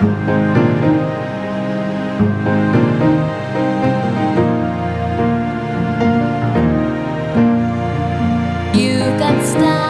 You've got style.